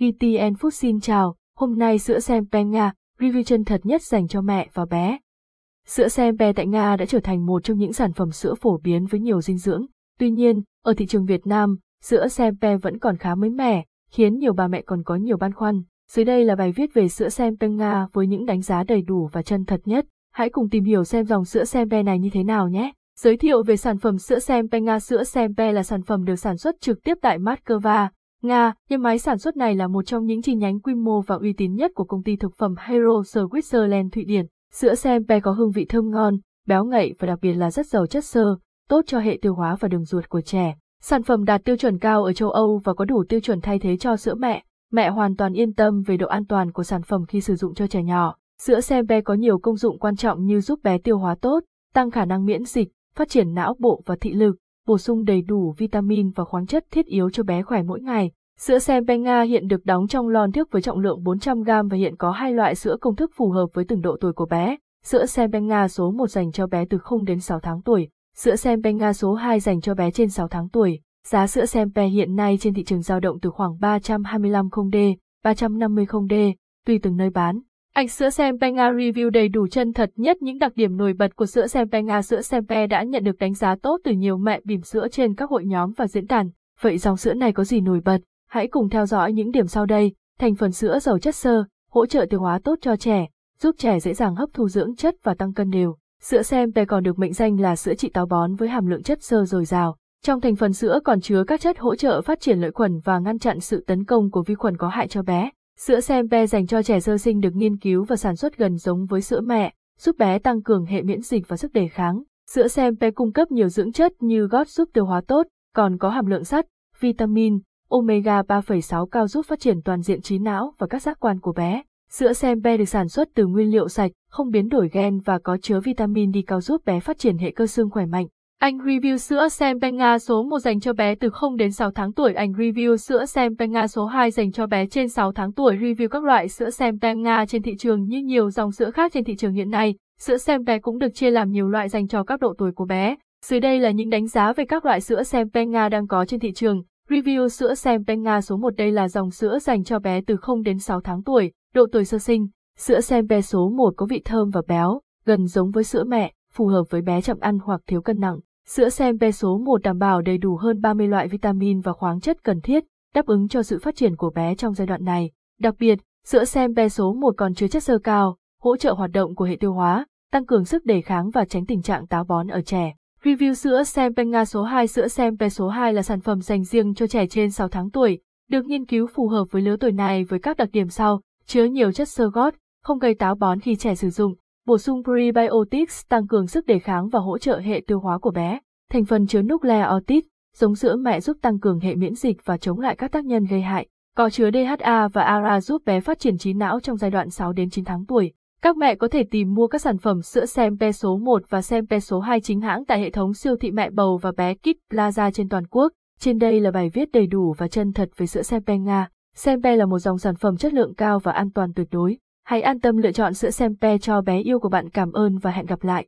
GTN Food xin chào, hôm nay sữa xem Pe Nga, review chân thật nhất dành cho mẹ và bé. Sữa xem Pe tại Nga đã trở thành một trong những sản phẩm sữa phổ biến với nhiều dinh dưỡng. Tuy nhiên, ở thị trường Việt Nam, sữa xem Pe vẫn còn khá mới mẻ, khiến nhiều bà mẹ còn có nhiều băn khoăn. Dưới đây là bài viết về sữa xem Pe Nga với những đánh giá đầy đủ và chân thật nhất. Hãy cùng tìm hiểu xem dòng sữa xem Pe này như thế nào nhé. Giới thiệu về sản phẩm sữa Sempe Nga Sữa Sempe là sản phẩm được sản xuất trực tiếp tại Moscow, Nga, nhà máy sản xuất này là một trong những chi nhánh quy mô và uy tín nhất của công ty thực phẩm Hero Switzerland Thụy Điển. Sữa Sempe có hương vị thơm ngon, béo ngậy và đặc biệt là rất giàu chất xơ, tốt cho hệ tiêu hóa và đường ruột của trẻ. Sản phẩm đạt tiêu chuẩn cao ở châu Âu và có đủ tiêu chuẩn thay thế cho sữa mẹ. Mẹ hoàn toàn yên tâm về độ an toàn của sản phẩm khi sử dụng cho trẻ nhỏ. Sữa Sempe có nhiều công dụng quan trọng như giúp bé tiêu hóa tốt, tăng khả năng miễn dịch, phát triển não bộ và thị lực, bổ sung đầy đủ vitamin và khoáng chất thiết yếu cho bé khỏe mỗi ngày. Sữa Sempenga hiện được đóng trong lon thước với trọng lượng 400g và hiện có hai loại sữa công thức phù hợp với từng độ tuổi của bé. Sữa Sempenga số 1 dành cho bé từ 0 đến 6 tháng tuổi, sữa Sempenga số 2 dành cho bé trên 6 tháng tuổi. Giá sữa Sempe hiện nay trên thị trường dao động từ khoảng 325 0D, 350 0D, tùy từng nơi bán. Ảnh sữa Sempenga review đầy đủ chân thật nhất những đặc điểm nổi bật của sữa Sempenga. Sữa Sempe đã nhận được đánh giá tốt từ nhiều mẹ bỉm sữa trên các hội nhóm và diễn đàn. Vậy dòng sữa này có gì nổi bật? Hãy cùng theo dõi những điểm sau đây. Thành phần sữa giàu chất xơ, hỗ trợ tiêu hóa tốt cho trẻ, giúp trẻ dễ dàng hấp thu dưỡng chất và tăng cân đều. Sữa Sempe còn được mệnh danh là sữa trị táo bón với hàm lượng chất xơ dồi dào. Trong thành phần sữa còn chứa các chất hỗ trợ phát triển lợi khuẩn và ngăn chặn sự tấn công của vi khuẩn có hại cho bé. Sữa Sempe dành cho trẻ sơ sinh được nghiên cứu và sản xuất gần giống với sữa mẹ, giúp bé tăng cường hệ miễn dịch và sức đề kháng. Sữa Sempe cung cấp nhiều dưỡng chất như gót giúp tiêu hóa tốt, còn có hàm lượng sắt, vitamin, omega 3,6 cao giúp phát triển toàn diện trí não và các giác quan của bé. Sữa Sempe được sản xuất từ nguyên liệu sạch, không biến đổi gen và có chứa vitamin D cao giúp bé phát triển hệ cơ xương khỏe mạnh. Anh review sữa Sempenga số 1 dành cho bé từ 0 đến 6 tháng tuổi. Anh review sữa Sempenga số 2 dành cho bé trên 6 tháng tuổi. Review các loại sữa Sempenga trên thị trường như nhiều dòng sữa khác trên thị trường hiện nay. Sữa Sempe cũng được chia làm nhiều loại dành cho các độ tuổi của bé. Dưới đây là những đánh giá về các loại sữa Sempenga đang có trên thị trường. Review sữa Sempenga số 1 đây là dòng sữa dành cho bé từ 0 đến 6 tháng tuổi, độ tuổi sơ sinh. Sữa Sempe số 1 có vị thơm và béo, gần giống với sữa mẹ, phù hợp với bé chậm ăn hoặc thiếu cân nặng. Sữa Sempe số 1 đảm bảo đầy đủ hơn 30 loại vitamin và khoáng chất cần thiết, đáp ứng cho sự phát triển của bé trong giai đoạn này. Đặc biệt, sữa Sempe số 1 còn chứa chất xơ cao, hỗ trợ hoạt động của hệ tiêu hóa, tăng cường sức đề kháng và tránh tình trạng táo bón ở trẻ. Review sữa Sempe Nga số 2 Sữa Sempe số 2 là sản phẩm dành riêng cho trẻ trên 6 tháng tuổi, được nghiên cứu phù hợp với lứa tuổi này với các đặc điểm sau, chứa nhiều chất xơ gót, không gây táo bón khi trẻ sử dụng, bổ sung prebiotics tăng cường sức đề kháng và hỗ trợ hệ tiêu hóa của bé. Thành phần chứa nucleotide, giống sữa mẹ giúp tăng cường hệ miễn dịch và chống lại các tác nhân gây hại. Có chứa DHA và ARA giúp bé phát triển trí não trong giai đoạn 6 đến 9 tháng tuổi. Các mẹ có thể tìm mua các sản phẩm sữa Sempe số 1 và Sempe số 2 chính hãng tại hệ thống siêu thị mẹ bầu và bé Kit Plaza trên toàn quốc. Trên đây là bài viết đầy đủ và chân thật về sữa Sempe Nga. Sempe là một dòng sản phẩm chất lượng cao và an toàn tuyệt đối. Hãy an tâm lựa chọn sữa Sempe cho bé yêu của bạn cảm ơn và hẹn gặp lại.